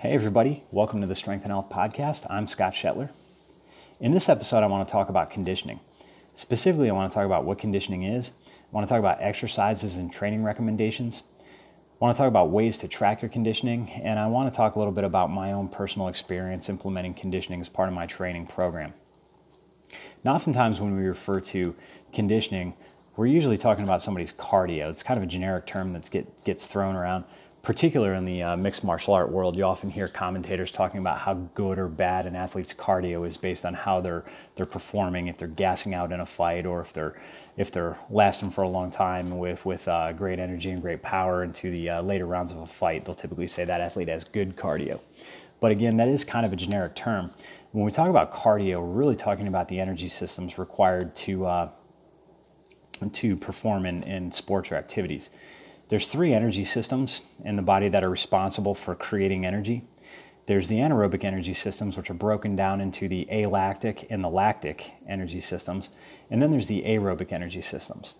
Hey, everybody, welcome to the Strength and Health Podcast. I'm Scott Shetler. In this episode, I want to talk about conditioning. Specifically, I want to talk about what conditioning is, I want to talk about exercises and training recommendations, I want to talk about ways to track your conditioning, and I want to talk a little bit about my own personal experience implementing conditioning as part of my training program. Now, oftentimes when we refer to conditioning, we're usually talking about somebody's cardio. It's kind of a generic term that get, gets thrown around particular in the uh, mixed martial art world, you often hear commentators talking about how good or bad an athlete's cardio is based on how they're they're performing, if they're gassing out in a fight, or if they're if they're lasting for a long time with with uh, great energy and great power into the uh, later rounds of a fight. They'll typically say that athlete has good cardio. But again, that is kind of a generic term. When we talk about cardio, we're really talking about the energy systems required to uh, to perform in, in sports or activities. There's three energy systems in the body that are responsible for creating energy. There's the anaerobic energy systems, which are broken down into the alactic and the lactic energy systems. And then there's the aerobic energy systems.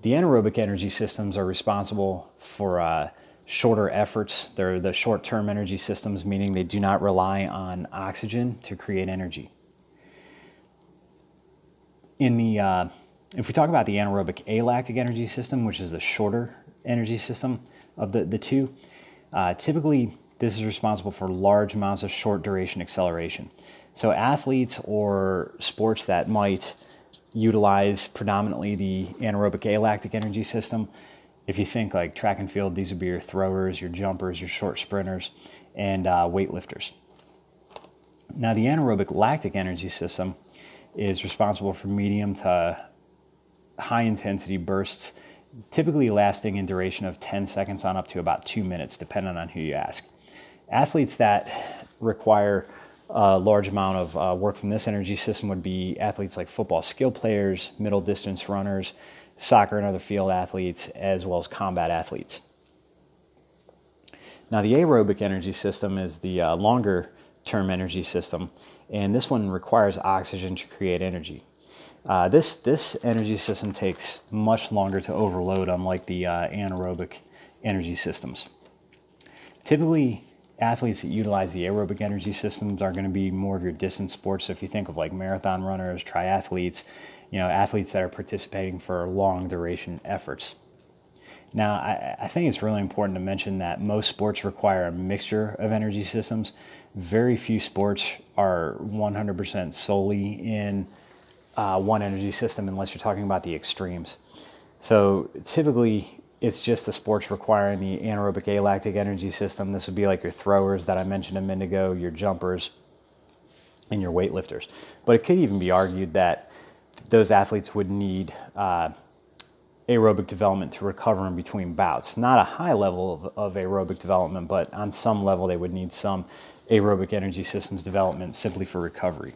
The anaerobic energy systems are responsible for uh, shorter efforts. They're the short term energy systems, meaning they do not rely on oxygen to create energy. In the, uh, if we talk about the anaerobic alactic energy system, which is the shorter energy system of the, the two. Uh, typically, this is responsible for large amounts of short duration acceleration. So, athletes or sports that might utilize predominantly the anaerobic alactic energy system, if you think like track and field, these would be your throwers, your jumpers, your short sprinters, and uh, weightlifters. Now, the anaerobic lactic energy system is responsible for medium to high intensity bursts typically lasting in duration of 10 seconds on up to about two minutes, depending on who you ask. Athletes that require a large amount of uh, work from this energy system would be athletes like football skill players, middle distance runners, soccer and other field athletes, as well as combat athletes. Now, the aerobic energy system is the uh, longer term energy system, and this one requires oxygen to create energy. Uh, this this energy system takes much longer to overload, unlike the uh, anaerobic energy systems. Typically, athletes that utilize the aerobic energy systems are going to be more of your distance sports. So if you think of like marathon runners, triathletes, you know, athletes that are participating for long duration efforts. Now, I, I, think it's really important to mention that most sports require a mixture of energy systems. Very few sports are 100% solely in uh, one energy system unless you're talking about the extremes. So typically, it's just the sports requiring the anaerobic alactic energy system. This would be like your throwers that I mentioned a minute ago, your jumpers, and your weightlifters. But it could even be argued that those athletes would need uh, aerobic development to recover in between bouts. Not a high level of, of aerobic development, but on some level, they would need some aerobic energy systems development simply for recovery.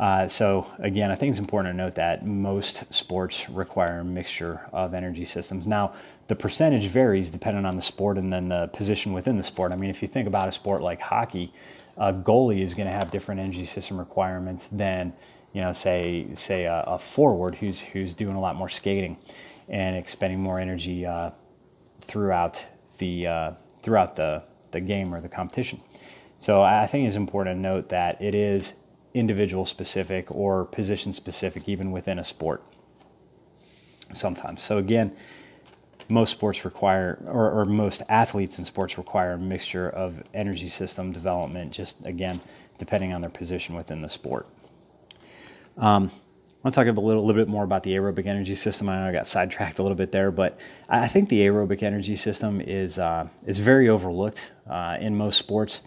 Uh, so again, I think it's important to note that most sports require a mixture of energy systems. Now, the percentage varies depending on the sport and then the position within the sport. I mean, if you think about a sport like hockey, a goalie is going to have different energy system requirements than, you know, say say a, a forward who's who's doing a lot more skating and expending more energy uh, throughout the uh, throughout the the game or the competition. So I think it's important to note that it is individual specific or position specific, even within a sport sometimes. So, again, most sports require, or, or, most athletes in sports require a mixture of energy system development, just again, depending on their position within the sport. Um, I want to talk a little, little bit more about the aerobic energy system. I know I got sidetracked a little bit there, but I think the aerobic energy system is uh, is very overlooked uh, in most sports,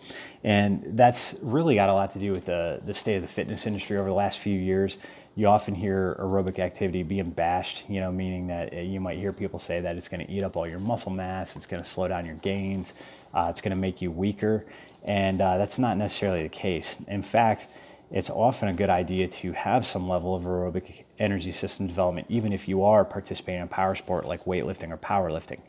and that's really got a lot to do with the the state of the fitness industry over the last few years. You often hear aerobic activity being bashed, you know, meaning that uh, you might hear people say that it's going to eat up all your muscle mass, it's going to slow down your gains, uh, it's going to make you weaker, and uh, that's not necessarily the case. In fact it's often a good idea to have some level of aerobic energy system development, even if you are participating in power sport like weightlifting or powerlifting.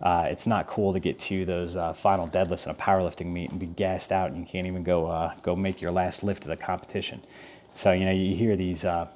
Uh, it's not cool to get to those uh, final deadlifts in a powerlifting meet and be gassed out and you can't even go uh, go make your last lift of the competition. So you know you hear these uh,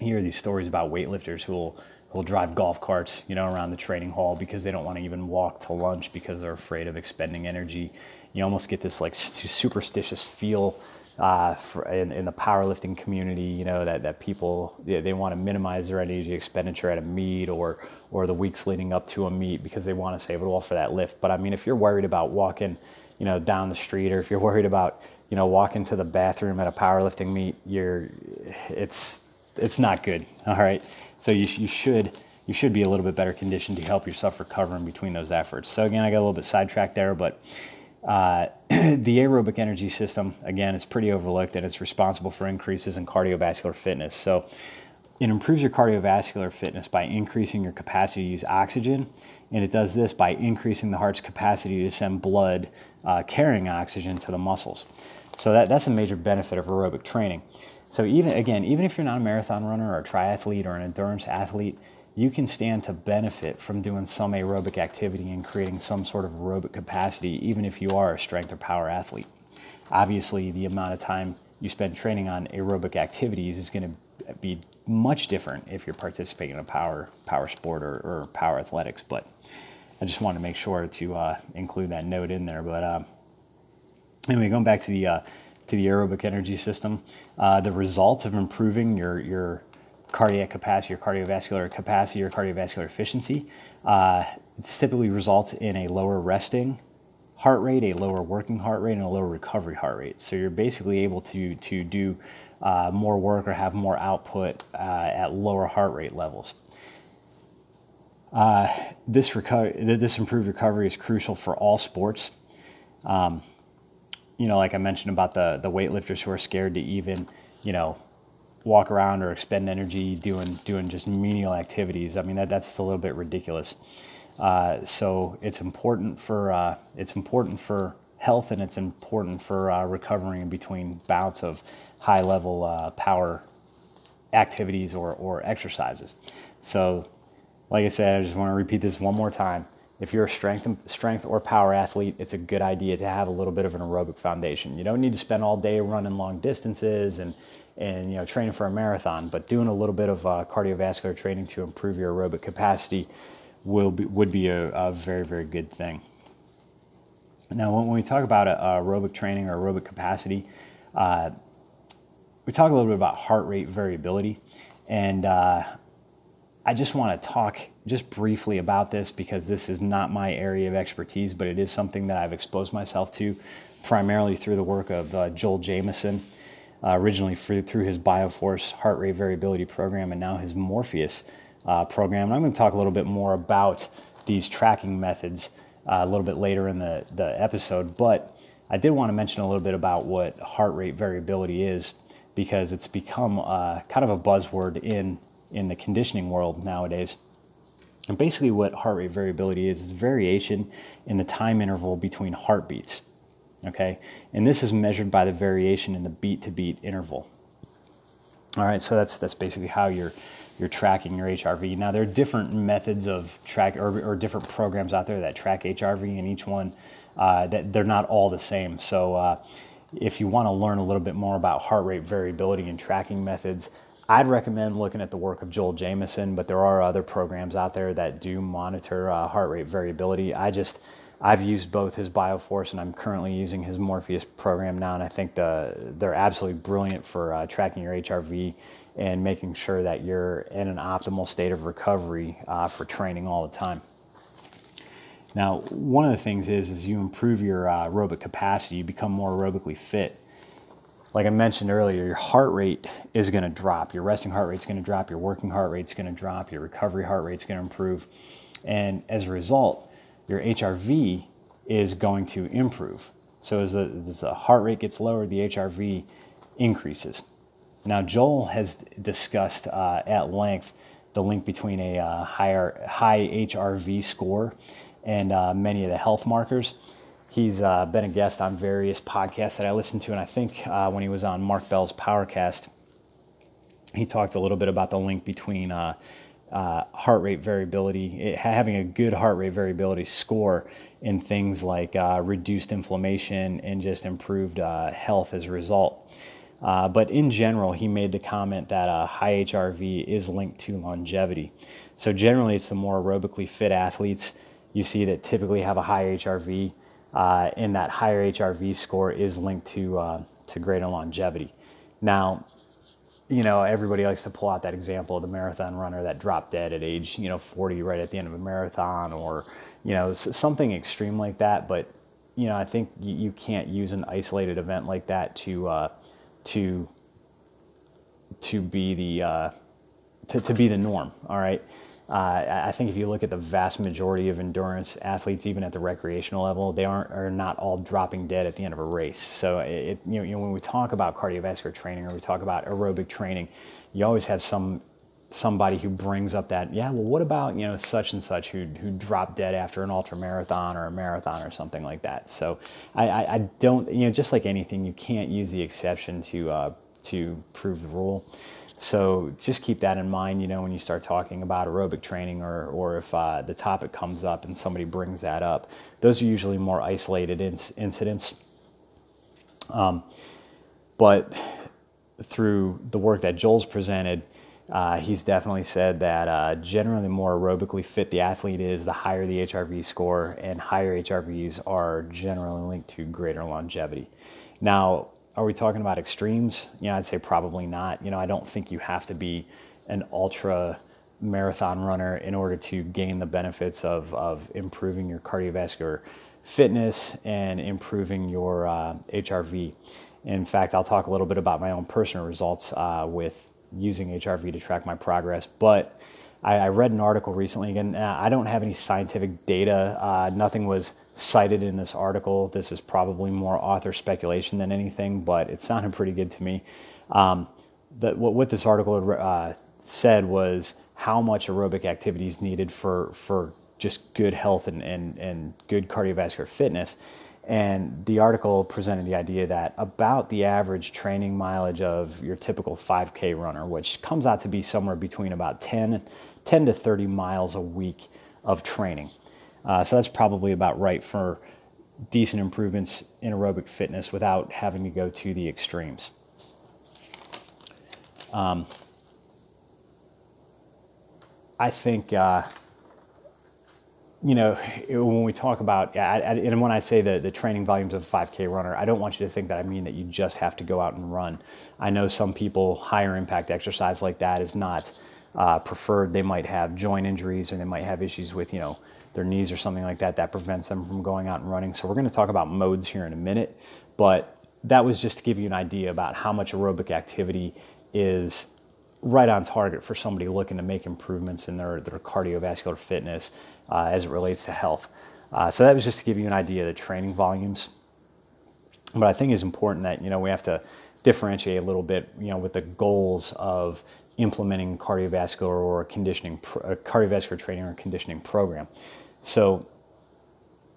you hear these stories about weightlifters who will will drive golf carts, you know, around the training hall because they don't want to even walk to lunch because they're afraid of expending energy. You almost get this like superstitious feel uh, for, in, in, the powerlifting community, you know, that, that people, they, they want to minimize their energy expenditure at a meet or, or the weeks leading up to a meet because they want to save it all for that lift. But I mean, if you're worried about walking, you know, down the street or if you're worried about, you know, walking to the bathroom at a powerlifting meet, you're, it's, it's not good. All right. So you, you should, you should be a little bit better conditioned to help yourself recover in between those efforts. So again, I got a little bit sidetracked there, but uh, the aerobic energy system, again, is pretty overlooked and it's responsible for increases in cardiovascular fitness. So it improves your cardiovascular fitness by increasing your capacity to use oxygen, and it does this by increasing the heart's capacity to send blood uh, carrying oxygen to the muscles. So that, that's a major benefit of aerobic training. So even again, even if you're not a marathon runner or a triathlete or an endurance athlete, you can stand to benefit from doing some aerobic activity and creating some sort of aerobic capacity, even if you are a strength or power athlete. Obviously, the amount of time you spend training on aerobic activities is going to be much different if you're participating in a power power sport or, or power athletics. But I just wanted to make sure to uh, include that note in there. But uh, anyway, going back to the uh, to the aerobic energy system, uh, the results of improving your your cardiac capacity, your cardiovascular capacity, or cardiovascular efficiency. Uh, it typically results in a lower resting heart rate, a lower working heart rate, and a lower recovery heart rate. So you're basically able to to do uh, more work or have more output uh, at lower heart rate levels. Uh, this recovery, this improved recovery is crucial for all sports. Um, you know, like I mentioned about the the weightlifters who are scared to even, you know, walk around or expend energy doing doing just menial activities. I mean that that's a little bit ridiculous. Uh, so it's important for uh, it's important for health and it's important for uh, recovering in between bouts of high level uh, power activities or, or exercises. So, like I said, I just want to repeat this one more time. If you're a strength strength or power athlete, it's a good idea to have a little bit of an aerobic foundation. You don't need to spend all day running long distances and and you know training for a marathon, but doing a little bit of uh, cardiovascular training to improve your aerobic capacity will be, would be a, a very very good thing. Now, when, we talk about uh, aerobic training or aerobic capacity, uh, we talk a little bit about heart rate variability, and uh, I just want to talk just briefly about this because this is not my area of expertise, but it is something that I've exposed myself to primarily through the work of uh, Joel Jamieson uh, originally through, through his Bioforce heart rate variability program and now his Morpheus uh, program. And I'm going to talk a little bit more about these tracking methods uh, a little bit later in the, the episode. But I did want to mention a little bit about what heart rate variability is because it's become uh, kind of a buzzword in, in the conditioning world nowadays. And basically, what heart rate variability is is variation in the time interval between heartbeats okay? And this is measured by the variation in the beat to beat interval. All right, so that's that's basically how you're you're tracking your HRV. Now there are different methods of track or, or different programs out there that track HRV, and each one uh, that they're not all the same. So uh, if you want to learn a little bit more about heart rate variability and tracking methods, I'd recommend looking at the work of Joel Jamieson. But there are other programs out there that do monitor uh, heart rate variability. I just I've used both his Bioforce and I'm currently using his Morpheus program now, and I think the, they're absolutely brilliant for uh, tracking your HRV and making sure that you're in an optimal state of recovery uh, for training all the time. Now, one of the things is, as you improve your uh, aerobic capacity, you become more aerobically fit. Like I mentioned earlier, your heart rate is going to drop. Your resting heart rate is going to drop. Your working heart rate is going to drop. Your recovery heart rate is going to improve. And as a result, your HRV is going to improve. So as the, as the heart rate gets lower, the HRV increases. Now, Joel has discussed uh, at length the link between a uh, higher high HRV score and uh, many of the health markers. He's uh, been a guest on various podcasts that I listened to, and I think uh, when he was on Mark Bell's Powercast, he talked a little bit about the link between uh, uh, heart rate variability, it, having a good heart rate variability score in things like uh, reduced inflammation and just improved uh, health as a result. Uh, but in general, he made the comment that a high HRV is linked to longevity. So generally, it's the more aerobically fit athletes you see that typically have a high HRV, uh, and that higher HRV score is linked to uh, to greater longevity. Now, you know, everybody likes to pull out that example of the marathon runner that dropped dead at age, you know, 40 right at the end of a marathon or, you know, something extreme like that. But, you know, I think you, can't use an isolated event like that to, uh, to, to be the, uh, to, to be the norm. All right. Uh, I think if you look at the vast majority of endurance athletes, even at the recreational level, they aren't are not all dropping dead at the end of a race. So it, you know, you know, when we talk about cardiovascular training or we talk about aerobic training, you always have some somebody who brings up that yeah, well, what about you know such and such who who dropped dead after an ultra marathon or a marathon or something like that. So I, I, I don't you know just like anything, you can't use the exception to uh, to prove the rule. So just keep that in mind, you know, when you start talking about aerobic training or, or if uh, the topic comes up and somebody brings that up. Those are usually more isolated incidents. Um, but through the work that Joel's presented, uh, he's definitely said that uh, generally the more aerobically fit the athlete is, the higher the HRV score, and higher HRVs are generally linked to greater longevity. Now, are we talking about extremes? Yeah, I'd say probably not. You know, I don't think you have to be an ultra marathon runner in order to gain the benefits of, of improving your cardiovascular fitness and improving your uh, HRV. In fact, I'll talk a little bit about my own personal results uh, with using HRV to track my progress. But I, I read an article recently. Again, uh, I don't have any scientific data. Uh, nothing was cited in this article. This is probably more author speculation than anything, but it sounded pretty good to me. Um, what, what, this article uh, said was how much aerobic activity is needed for for just good health and, and, and good cardiovascular fitness. And the article presented the idea that about the average training mileage of your typical 5K runner, which comes out to be somewhere between about 10, 10 to 30 miles a week of training. Uh, so that's probably about right for decent improvements in aerobic fitness without having to go to the extremes. Um, I think, uh, you know, when we talk about, and when I say the, the training volumes of a 5K runner, I don't want you to think that I mean that you just have to go out and run. I know some people, higher impact exercise like that is not uh, preferred. They might have joint injuries or they might have issues with, you know, their knees or something like that that prevents them from going out and running. So we're going to talk about modes here in a minute, but that was just to give you an idea about how much aerobic activity is right on target for somebody looking to make improvements in their, their cardiovascular fitness uh, as it relates to health. Uh, so that was just to give you an idea of the training volumes. But I think it's important that you know we have to differentiate a little bit, you know, with the goals of implementing cardiovascular or conditioning, a cardiovascular training or conditioning program. So,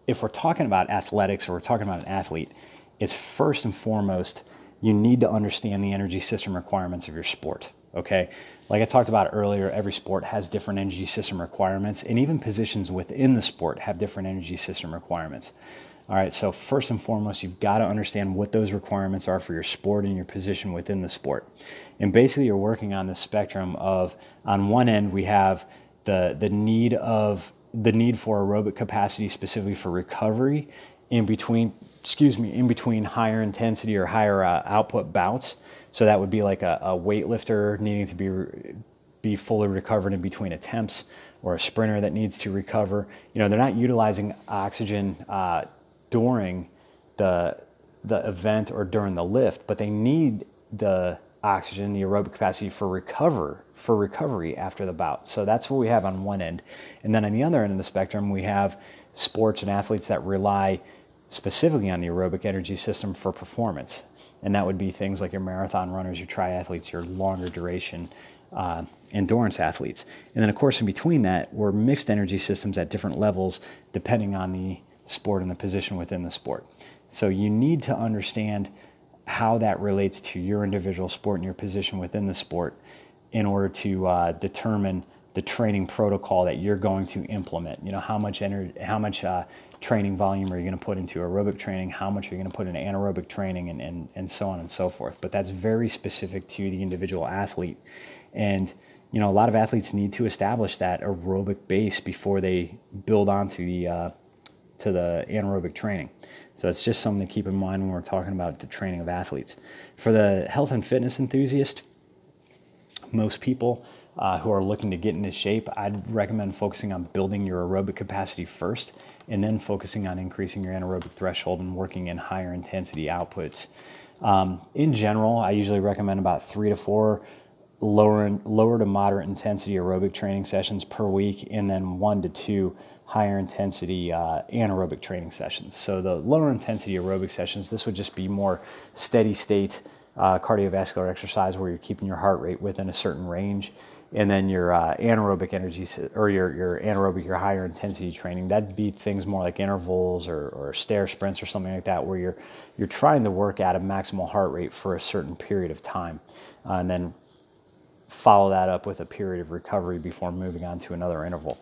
if we're talking about athletics or we're talking about an athlete, it's first and foremost you need to understand the energy system requirements of your sport. Okay, like I talked about earlier, every sport has different energy system requirements, and even positions within the sport have different energy system requirements. All right, so first and foremost, you've got to understand what those requirements are for your sport and your position within the sport. And basically, you're working on the spectrum of, on one end, we have the, the need of the need for aerobic capacity specifically for recovery in between, excuse me, in between higher intensity or higher uh, output bouts. So that would be like a, a weightlifter needing to be be fully recovered in between attempts, or a sprinter that needs to recover. You know, they're not utilizing oxygen uh, during the the event or during the lift, but they need the oxygen, the aerobic capacity for recover for recovery after the bout. So that's what we have on one end, and then on the other end of the spectrum, we have sports and athletes that rely specifically on the aerobic energy system for performance, and that would be things like your marathon runners, your triathletes, your longer duration. Uh, endurance athletes. And then, of course, in between that, we're mixed energy systems at different levels depending on the sport and the position within the sport. So you need to understand how that relates to your individual sport and your position within the sport in order to uh, determine the training protocol that you're going to implement. You know, how much energy, how much uh, training volume are you going to put into aerobic training? How much are you going to put into anaerobic training, and, and, and so on and so forth. But that's very specific to the individual athlete. And you know, a lot of athletes need to establish that aerobic base before they build onto the uh, to the anaerobic training. So it's just something to keep in mind when we're talking about the training of athletes. For the health and fitness enthusiast, most people uh, who are looking to get into shape, I'd recommend focusing on building your aerobic capacity first and then focusing on increasing your anaerobic threshold and working in higher intensity outputs. Um, in general, I usually recommend about three to four lower lower to moderate intensity aerobic training sessions per week, and then one to two higher intensity uh, anaerobic training sessions. So the lower intensity aerobic sessions, this would just be more steady state uh, cardiovascular exercise where you're keeping your heart rate within a certain range. And then your uh, anaerobic energy or your, your anaerobic, your higher intensity training, that'd be things more like intervals or, or stair sprints or something like that, where you're, you're trying to work at a maximal heart rate for a certain period of time. Uh, and then follow that up with a period of recovery before moving on to another interval.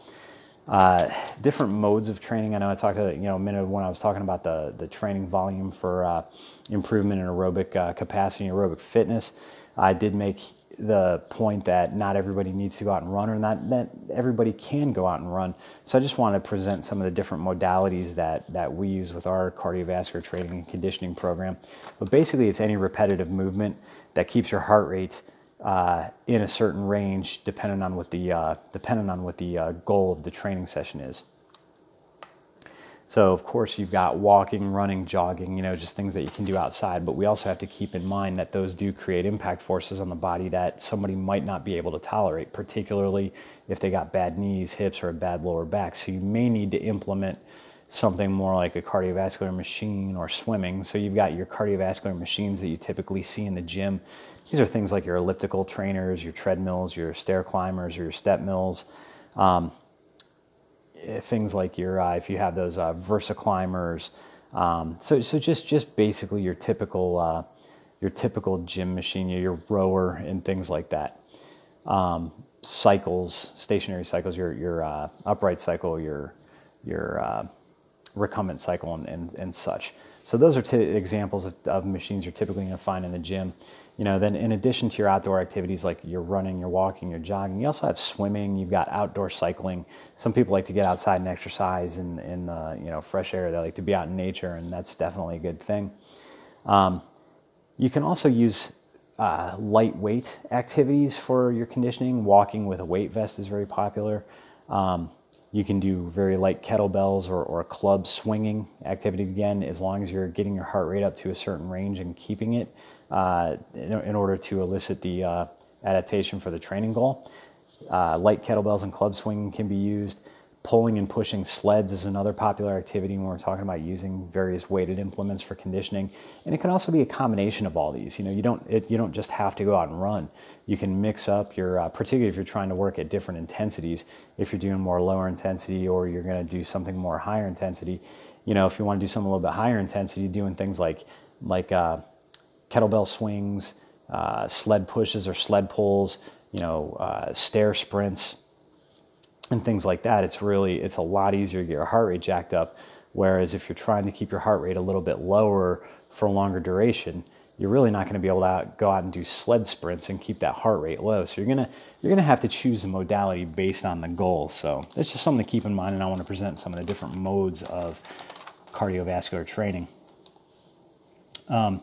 Uh, different modes of training. I know I talked about, you know a minute when I was talking about the the training volume for uh, improvement in aerobic uh, capacity and aerobic fitness. I did make the point that not everybody needs to go out and run, or not that everybody can go out and run. So I just want to present some of the different modalities that that we use with our cardiovascular training and conditioning program. But basically, it's any repetitive movement that keeps your heart rate uh, in a certain range, depending on what the uh, depending on what the uh, goal of the training session is. So of course you've got walking, running, jogging, you know, just things that you can do outside. But we also have to keep in mind that those do create impact forces on the body that somebody might not be able to tolerate, particularly if they got bad knees, hips, or a bad lower back. So you may need to implement something more like a cardiovascular machine or swimming. So you've got your cardiovascular machines that you typically see in the gym these are things like your elliptical trainers, your treadmills, your stair climbers, or your step mills. Um, eh, things like your uh, if you have those uh, Versa climbers. Um, so so just just basically your typical uh, your typical gym machine, your rower and things like that. Um, cycles, stationary cycles, your your uh, upright cycle, your your uh, recumbent cycle, and, and, and such. So those are t- examples of, of machines you're typically going to find in the gym you know, then in addition to your outdoor activities like you're running, you're walking, you're jogging, you also have swimming. You've got outdoor cycling. Some people like to get outside and exercise in in the you know fresh air. They like to be out in nature, and that's definitely a good thing. Um, you can also use uh, lightweight activities for your conditioning. Walking with a weight vest is very popular. Um, you can do very light kettlebells or, or club swinging activities again, as long as you're getting your heart rate up to a certain range and keeping it uh, in, in, order to elicit the uh, adaptation for the training goal. Uh, light kettlebells and club swinging can be used. Pulling and pushing sleds is another popular activity when we're talking about using various weighted implements for conditioning. And it can also be a combination of all these. You know, you don't it, you don't just have to go out and run. You can mix up your, uh, particularly if you're trying to work at different intensities. If you're doing more lower intensity or you're going to do something more higher intensity. You know, if you want to do something a little bit higher intensity, doing things like like uh, kettlebell swings, uh, sled pushes or sled pulls, you know, uh, stair sprints, and things like that. It's really it's a lot easier to get your heart rate jacked up. Whereas if you're trying to keep your heart rate a little bit lower for a longer duration, you're really not going to be able to go out and do sled sprints and keep that heart rate low. So you're gonna you're gonna have to choose a modality based on the goal. So that's just something to keep in mind, and I want to present some of the different modes of cardiovascular training. Um,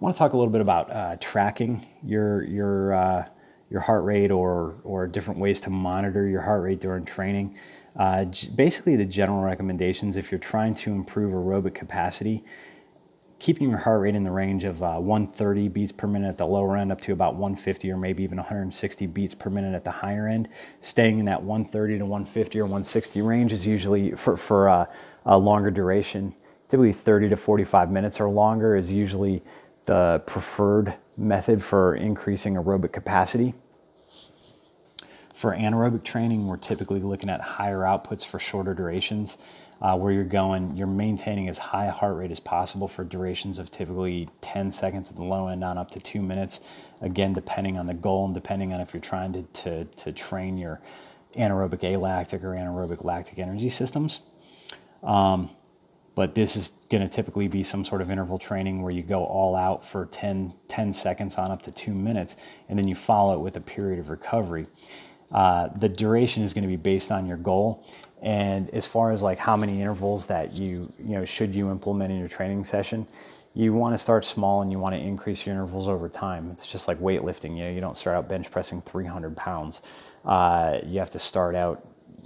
want to talk a little bit about uh, tracking your your uh, your heart rate or or different ways to monitor your heart rate during training. Uh, basically, the general recommendations if you're trying to improve aerobic capacity, keeping your heart rate in the range of uh, 130 beats per minute at the lower end up to about 150 or maybe even 160 beats per minute at the higher end. Staying in that 130 to 150 or 160 range is usually for for uh, a longer duration. Typically, 30 to 45 minutes or longer is usually the preferred method for increasing aerobic capacity. For anaerobic training, we're typically looking at higher outputs for shorter durations, uh, where you're going, you're maintaining as high heart rate as possible for durations of typically 10 seconds at the low end on up to two minutes. Again, depending on the goal and depending on if you're trying to, to, to train your anaerobic alactic or anaerobic lactic energy systems. Um, but this is going to typically be some sort of interval training where you go all out for 10, 10 seconds on up to two minutes, and then you follow it with a period of recovery. Uh, the duration is going to be based on your goal, and as far as like how many intervals that you you know should you implement in your training session, you want to start small and you want to increase your intervals over time. It's just like weightlifting. You know, you don't start out bench pressing 300 pounds. Uh, you have to start out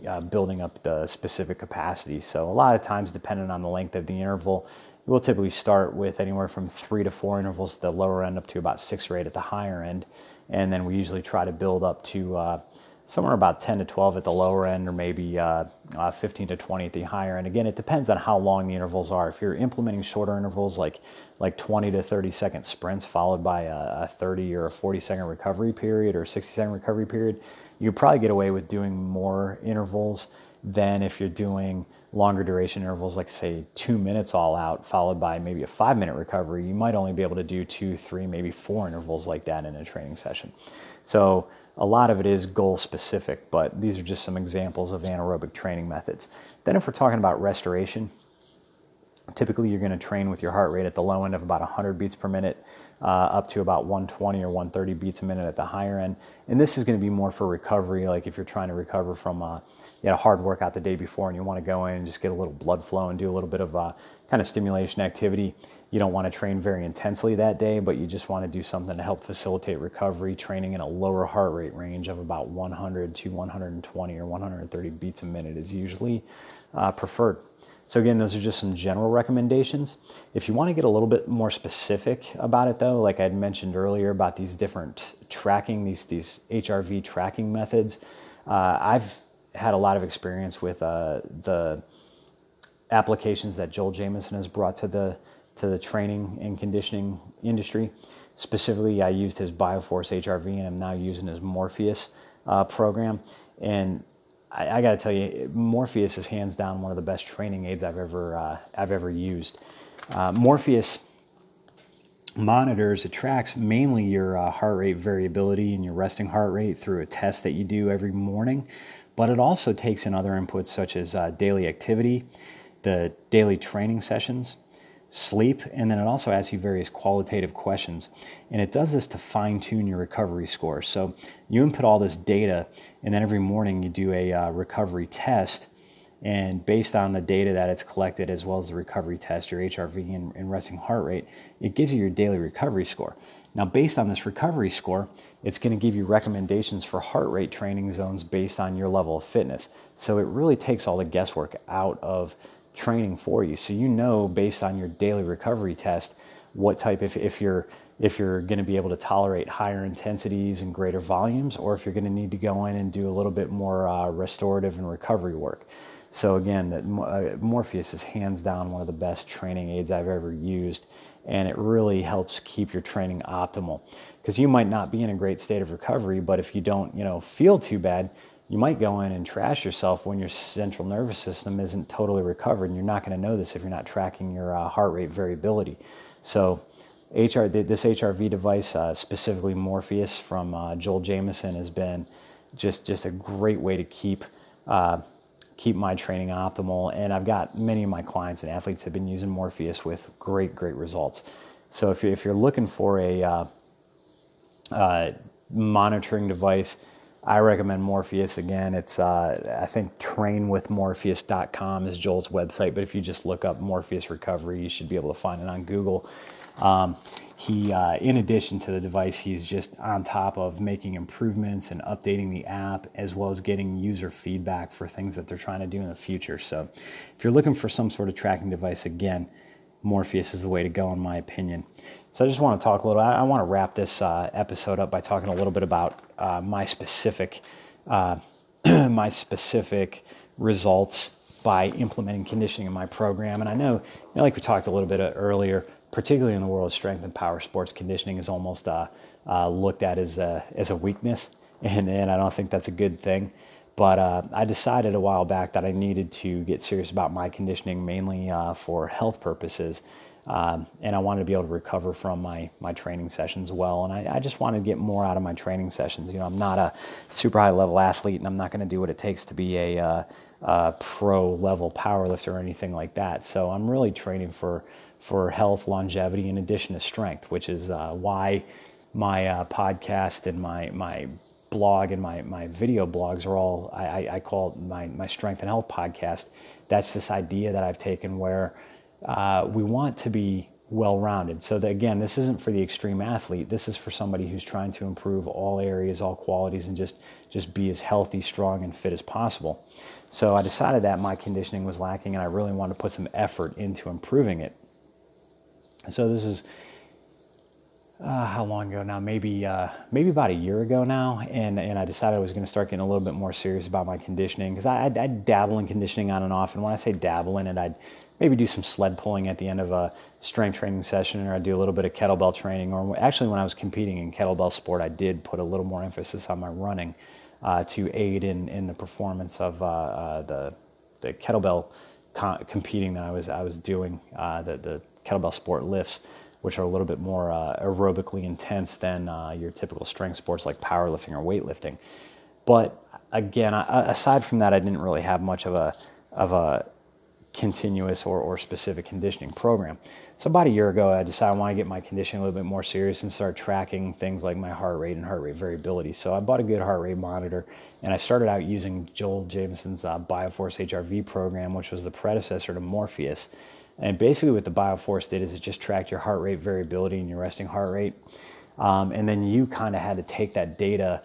uh, building up the specific capacity. So a lot of times, depending on the length of the interval, we'll typically start with anywhere from three to four intervals at the lower end up to about six or eight at the higher end. And then we usually try to build up to uh, somewhere about 10 to 12 at the lower end or maybe uh, uh, 15 to 20 at the higher end again it depends on how long the intervals are if you're implementing shorter intervals like like 20 to 30 second sprints followed by a, a 30 or a 40 second recovery period or 60 second recovery period you probably get away with doing more intervals than if you're doing longer duration intervals like say two minutes all out followed by maybe a five minute recovery. You might only be able to do two three maybe four intervals like that in a training session. So a lot of it is goal specific, but these are just some examples of anaerobic training methods. Then, if we're talking about restoration, typically you're going to train with your heart rate at the low end of about 100 beats per minute, uh, up to about 120 or 130 beats a minute at the higher end. And this is going to be more for recovery, like if you're trying to recover from a, you hard workout the day before and you want to go in and just get a little blood flow and do a little bit of uh, kind of stimulation activity you don't want to train very intensely that day, but you just want to do something to help facilitate recovery, training in a lower heart rate range of about 100 to 120 or 130 beats a minute is usually uh, preferred. So, again, those are just some general recommendations. If you want to get a little bit more specific about it, though, like I had mentioned earlier about these different tracking, these, these HRV tracking methods, uh, I've had a lot of experience with uh, the applications that Joel Jamieson has brought to the to the training and conditioning industry. Specifically, I used his Bioforce HRV and I'm now using his Morpheus uh, program. And I, I got to tell you, Morpheus is hands down one of the best training aids I've ever uh, I've ever used. Uh, Morpheus monitors, it tracks mainly your uh, heart rate variability and your resting heart rate through a test that you do every morning, but it also takes in other inputs such as uh, daily activity, the daily training sessions, sleep, and then it also asks you various qualitative questions. And it does this to fine tune your recovery score. So you input all this data, and then every morning you do a uh, recovery test. And based on the data that it's collected, as well as the recovery test, your HRV and, and resting heart rate, it gives you your daily recovery score. Now, based on this recovery score, it's going to give you recommendations for heart rate training zones based on your level of fitness. So it really takes all the guesswork out of training for you. So you know based on your daily recovery test what type if, if you're if you're going to be able to tolerate higher intensities and greater volumes, or if you're going to need to go in and do a little bit more uh, restorative and recovery work. So again, that uh, Morpheus is hands down one of the best training aids I've ever used, and it really helps keep your training optimal. Because you might not be in a great state of recovery, but if you don't, you know, feel too bad, you might go in and trash yourself when your central nervous system isn't totally recovered. And you're not going to know this if you're not tracking your uh, heart rate variability. So, HR, this HRV device, uh, specifically Morpheus from uh, Joel Jamieson, has been just just a great way to keep uh, keep my training optimal. And I've got many of my clients and athletes have been using Morpheus with great great results. So if you're if you're looking for a uh, uh, monitoring device I recommend Morpheus again. It's uh, I think trainwithmorpheus.com is Joel's website, but if you just look up Morpheus Recovery, you should be able to find it on Google. Um, he, uh, in addition to the device, he's just on top of making improvements and updating the app, as well as getting user feedback for things that they're trying to do in the future. So, if you're looking for some sort of tracking device, again, Morpheus is the way to go, in my opinion. So I just want to talk a little. I, I want to wrap this uh, episode up by talking a little bit about uh, my specific, uh, my specific results by implementing conditioning in my program. And I know, you know, like we talked a little bit earlier, particularly in the world of strength and power sports, conditioning is almost uh, uh, looked at as a as a weakness, and and I don't think that's a good thing. But uh, I decided a while back that I needed to get serious about my conditioning mainly uh, for health purposes. Um, and I wanted to be able to recover from my my training sessions well. And I, I, just wanted to get more out of my training sessions. You know, I'm not a super high level athlete, and I'm not going to do what it takes to be a uh, a pro level power lifter or anything like that. So I'm really training for for health, longevity, in addition to strength, which is uh, why my uh, podcast and my my blog and my my video blogs are all I, I call my my strength and health podcast. That's this idea that I've taken where uh, we want to be well rounded. So that, again, this isn't for the extreme athlete. This is for somebody who's trying to improve all areas, all qualities, and just just be as healthy, strong, and fit as possible. So I decided that my conditioning was lacking, and I really wanted to put some effort into improving it. So this is uh, how long ago now? Maybe uh, maybe about a year ago now, and and I decided I was going to start getting a little bit more serious about my conditioning because I I'd, dabble in conditioning on and off, and when I say dabble in it, I'd maybe do some sled pulling at the end of a strength training session, or I'd do a little bit of kettlebell training, or actually when I was competing in kettlebell sport, I did put a little more emphasis on my running uh, to aid in in the performance of uh, uh, the the kettlebell co- competing that I was I was doing uh, the the kettlebell sport lifts which are a little bit more uh, aerobically intense than uh, your typical strength sports like powerlifting or weightlifting. But again, I, aside from that, I didn't really have much of a of a continuous or, or specific conditioning program. So about a year ago, I decided I want to get my conditioning a little bit more serious and start tracking things like my heart rate and heart rate variability. So I bought a good heart rate monitor, and I started out using Joel Jamieson's uh, Bioforce HRV program, which was the predecessor to Morpheus. And basically, what the Bioforce did is it just tracked your heart rate variability and your resting heart rate. Um, and then you kind of had to take that data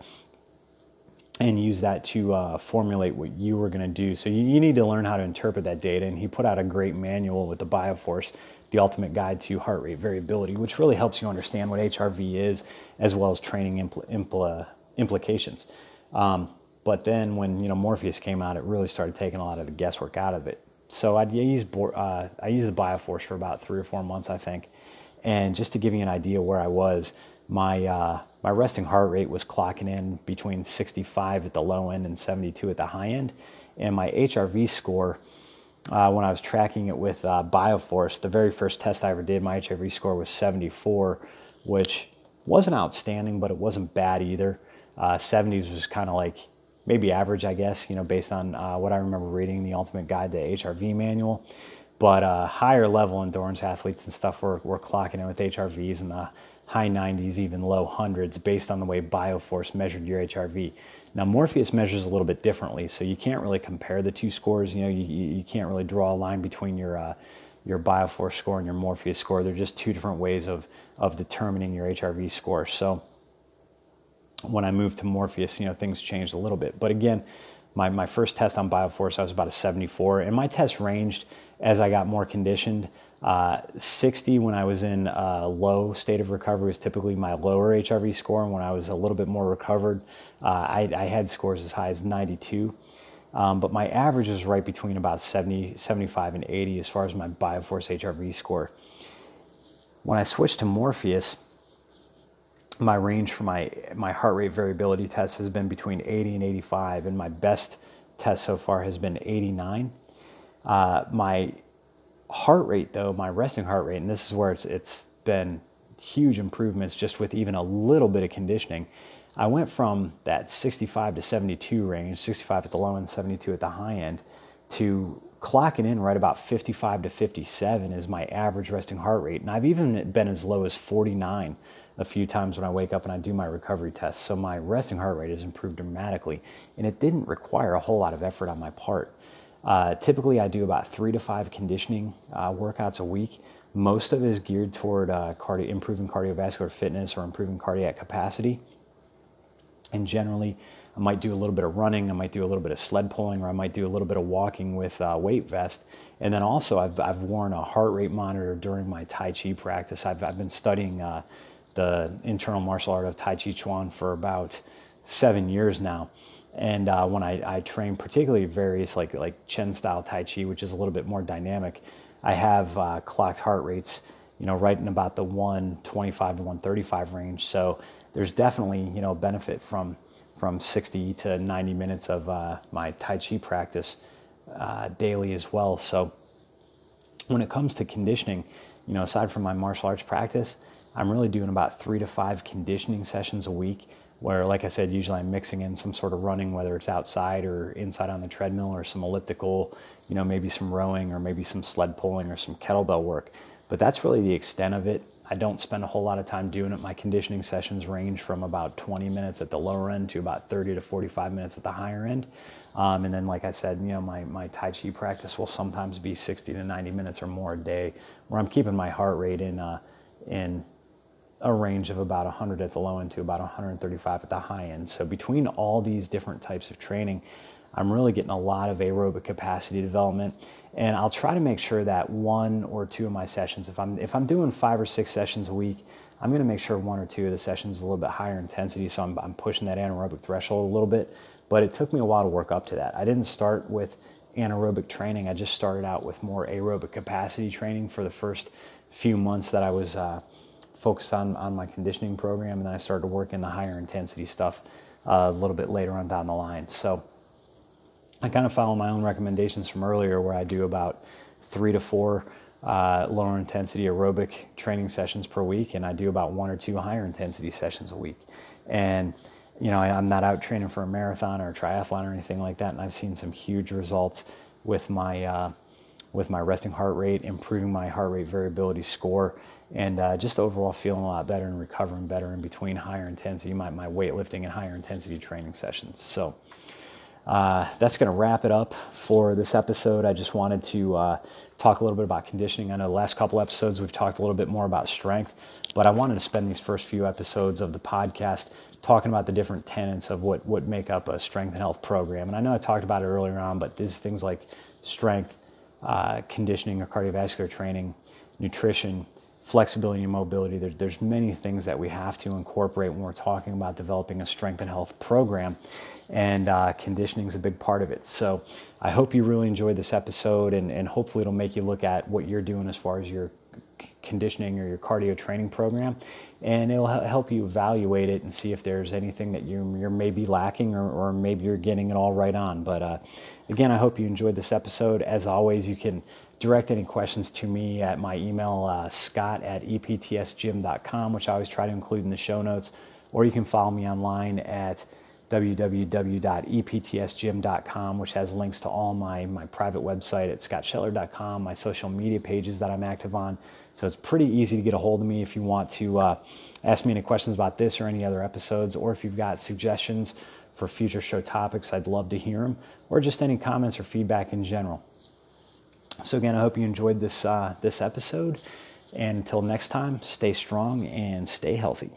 and use that to uh, formulate what you were going to do. So you, you, need to learn how to interpret that data. And he put out a great manual with the Bioforce, the ultimate guide to heart rate variability, which really helps you understand what HRV is, as well as training impl- impl- implications. Um, but then when you know Morpheus came out, it really started taking a lot of the guesswork out of it so I'd use uh, I used the Bioforce for about three or four months, I think. And just to give you an idea where I was, my uh, my resting heart rate was clocking in between 65 at the low end and 72 at the high end, and my HRV score. Uh, when I was tracking it with uh, Bioforce, the very first test I ever did, my HRV score was 74, which wasn't outstanding, but it wasn't bad either. Uh, 70s was kind of like maybe average, I guess, you know, based on uh, what I remember reading the Ultimate Guide to HRV manual. But uh, higher level endurance athletes and stuff were, were clocking in with HRVs in the high 90s, even low hundreds, based on the way Bioforce measured your HRV. Now, Morpheus measures a little bit differently, so you can't really compare the two scores. You know, you, you can't really draw a line between your uh, your Bioforce score and your Morpheus score. They're just two different ways of of determining your HRV score. So when I moved to Morpheus, you know, things changed a little bit. But again, my, my first test on Bioforce, I was about a 74, and my test ranged as I got more conditioned. Uh, 60 when I was in a low state of recovery was typically my lower HRV score, and when I was a little bit more recovered, uh, I, I, had scores as high as 92. Um, but my average was right between about 70, 75, and 80 as far as my Bioforce HRV score. When I switched to Morpheus, my range for my my heart rate variability test has been between 80 and 85, and my best test so far has been 89. Uh, my heart rate, though, my resting heart rate, and this is where it's it's been huge improvements just with even a little bit of conditioning. I went from that 65 to 72 range, 65 at the low end, 72 at the high end, to clocking in right about 55 to 57 is my average resting heart rate. And I've even been as low as 49 a few times when I wake up and I do my recovery tests. So my resting heart rate has improved dramatically, and it didn't require a whole lot of effort on my part. Uh, typically, I do about three to five conditioning uh, workouts a week. Most of it is geared toward uh, cardio, improving cardiovascular fitness or improving cardiac capacity. And generally, I might do a little bit of running, I might do a little bit of sled pulling, or I might do a little bit of walking with uh, weight vest. And then also, I've, I've worn a heart rate monitor during my Tai Chi practice. I've, I've been studying uh, the internal martial art of Tai Chi Chuan for about seven years now. And uh, when I, I train particularly various like like Chen style Tai Chi, which is a little bit more dynamic, I have uh, clocked heart rates, you know, right in about the 125 to 135 range. So there's definitely you know benefit from from 60 to 90 minutes of uh, my Tai Chi practice uh, daily as well. So when it comes to conditioning, you know, aside from my martial arts practice, I'm really doing about three to five conditioning sessions a week where, like I said, usually I'm mixing in some sort of running, whether it's outside or inside on the treadmill or some elliptical, you know, maybe some rowing or maybe some sled pulling or some kettlebell work. But that's really the extent of it. I don't spend a whole lot of time doing it. My conditioning sessions range from about 20 minutes at the lower end to about 30 to 45 minutes at the higher end. Um, and then, like I said, you know, my, my Tai Chi practice will sometimes be 60 to 90 minutes or more a day, where I'm keeping my heart rate in, uh, in a range of about 100 at the low end to about 135 at the high end. So between all these different types of training, I'm really getting a lot of aerobic capacity development and I'll try to make sure that one or two of my sessions, if I'm if I'm doing five or six sessions a week, I'm going to make sure one or two of the sessions is a little bit higher intensity, so I'm, I'm pushing that anaerobic threshold a little bit. But it took me a while to work up to that. I didn't start with anaerobic training. I just started out with more aerobic capacity training for the first few months that I was uh, focused on on my conditioning program, and then I started to work in the higher intensity stuff uh, a little bit later on down the line. So I kind of follow my own recommendations from earlier, where I do about three to four uh, lower intensity aerobic training sessions per week, and I do about one or two higher intensity sessions a week. And you know, I, am not out training for a marathon or a triathlon or anything like that, and I've seen some huge results with my uh, with my resting heart rate, improving my heart rate variability score, and uh, just overall feeling a lot better and recovering better in between higher intensity, my, my weightlifting and higher intensity training sessions. So uh, that's going to wrap it up for this episode. I just wanted to uh, talk a little bit about conditioning. I know the last couple episodes we've talked a little bit more about strength, but I wanted to spend these first few episodes of the podcast talking about the different tenets of what, what make up a strength and health program. And I know I talked about it earlier on, but these things like strength, uh, conditioning or cardiovascular training, nutrition, flexibility and mobility. There's, there's many things that we have to incorporate when we're talking about developing a strength and health program and uh, conditioning is a big part of it. So I hope you really enjoyed this episode, and, and hopefully it'll make you look at what you're doing as far as your conditioning or your cardio training program, and it'll help you evaluate it and see if there's anything that you're, you're maybe lacking or, or maybe you're getting it all right on. But uh, again, I hope you enjoyed this episode. As always, you can direct any questions to me at my email, uh, scott at eptsgym.com, which I always try to include in the show notes, or you can follow me online at www.eptsgym.com, which has links to all my, my private website at scottshetler.com, my social media pages that I'm active on. So it's pretty easy to get a hold of me if you want to uh, ask me any questions about this or any other episodes, or if you've got suggestions for future show topics, I'd love to hear them, or just any comments or feedback in general. So again, I hope you enjoyed this uh, this episode, and until next time, stay strong and stay healthy.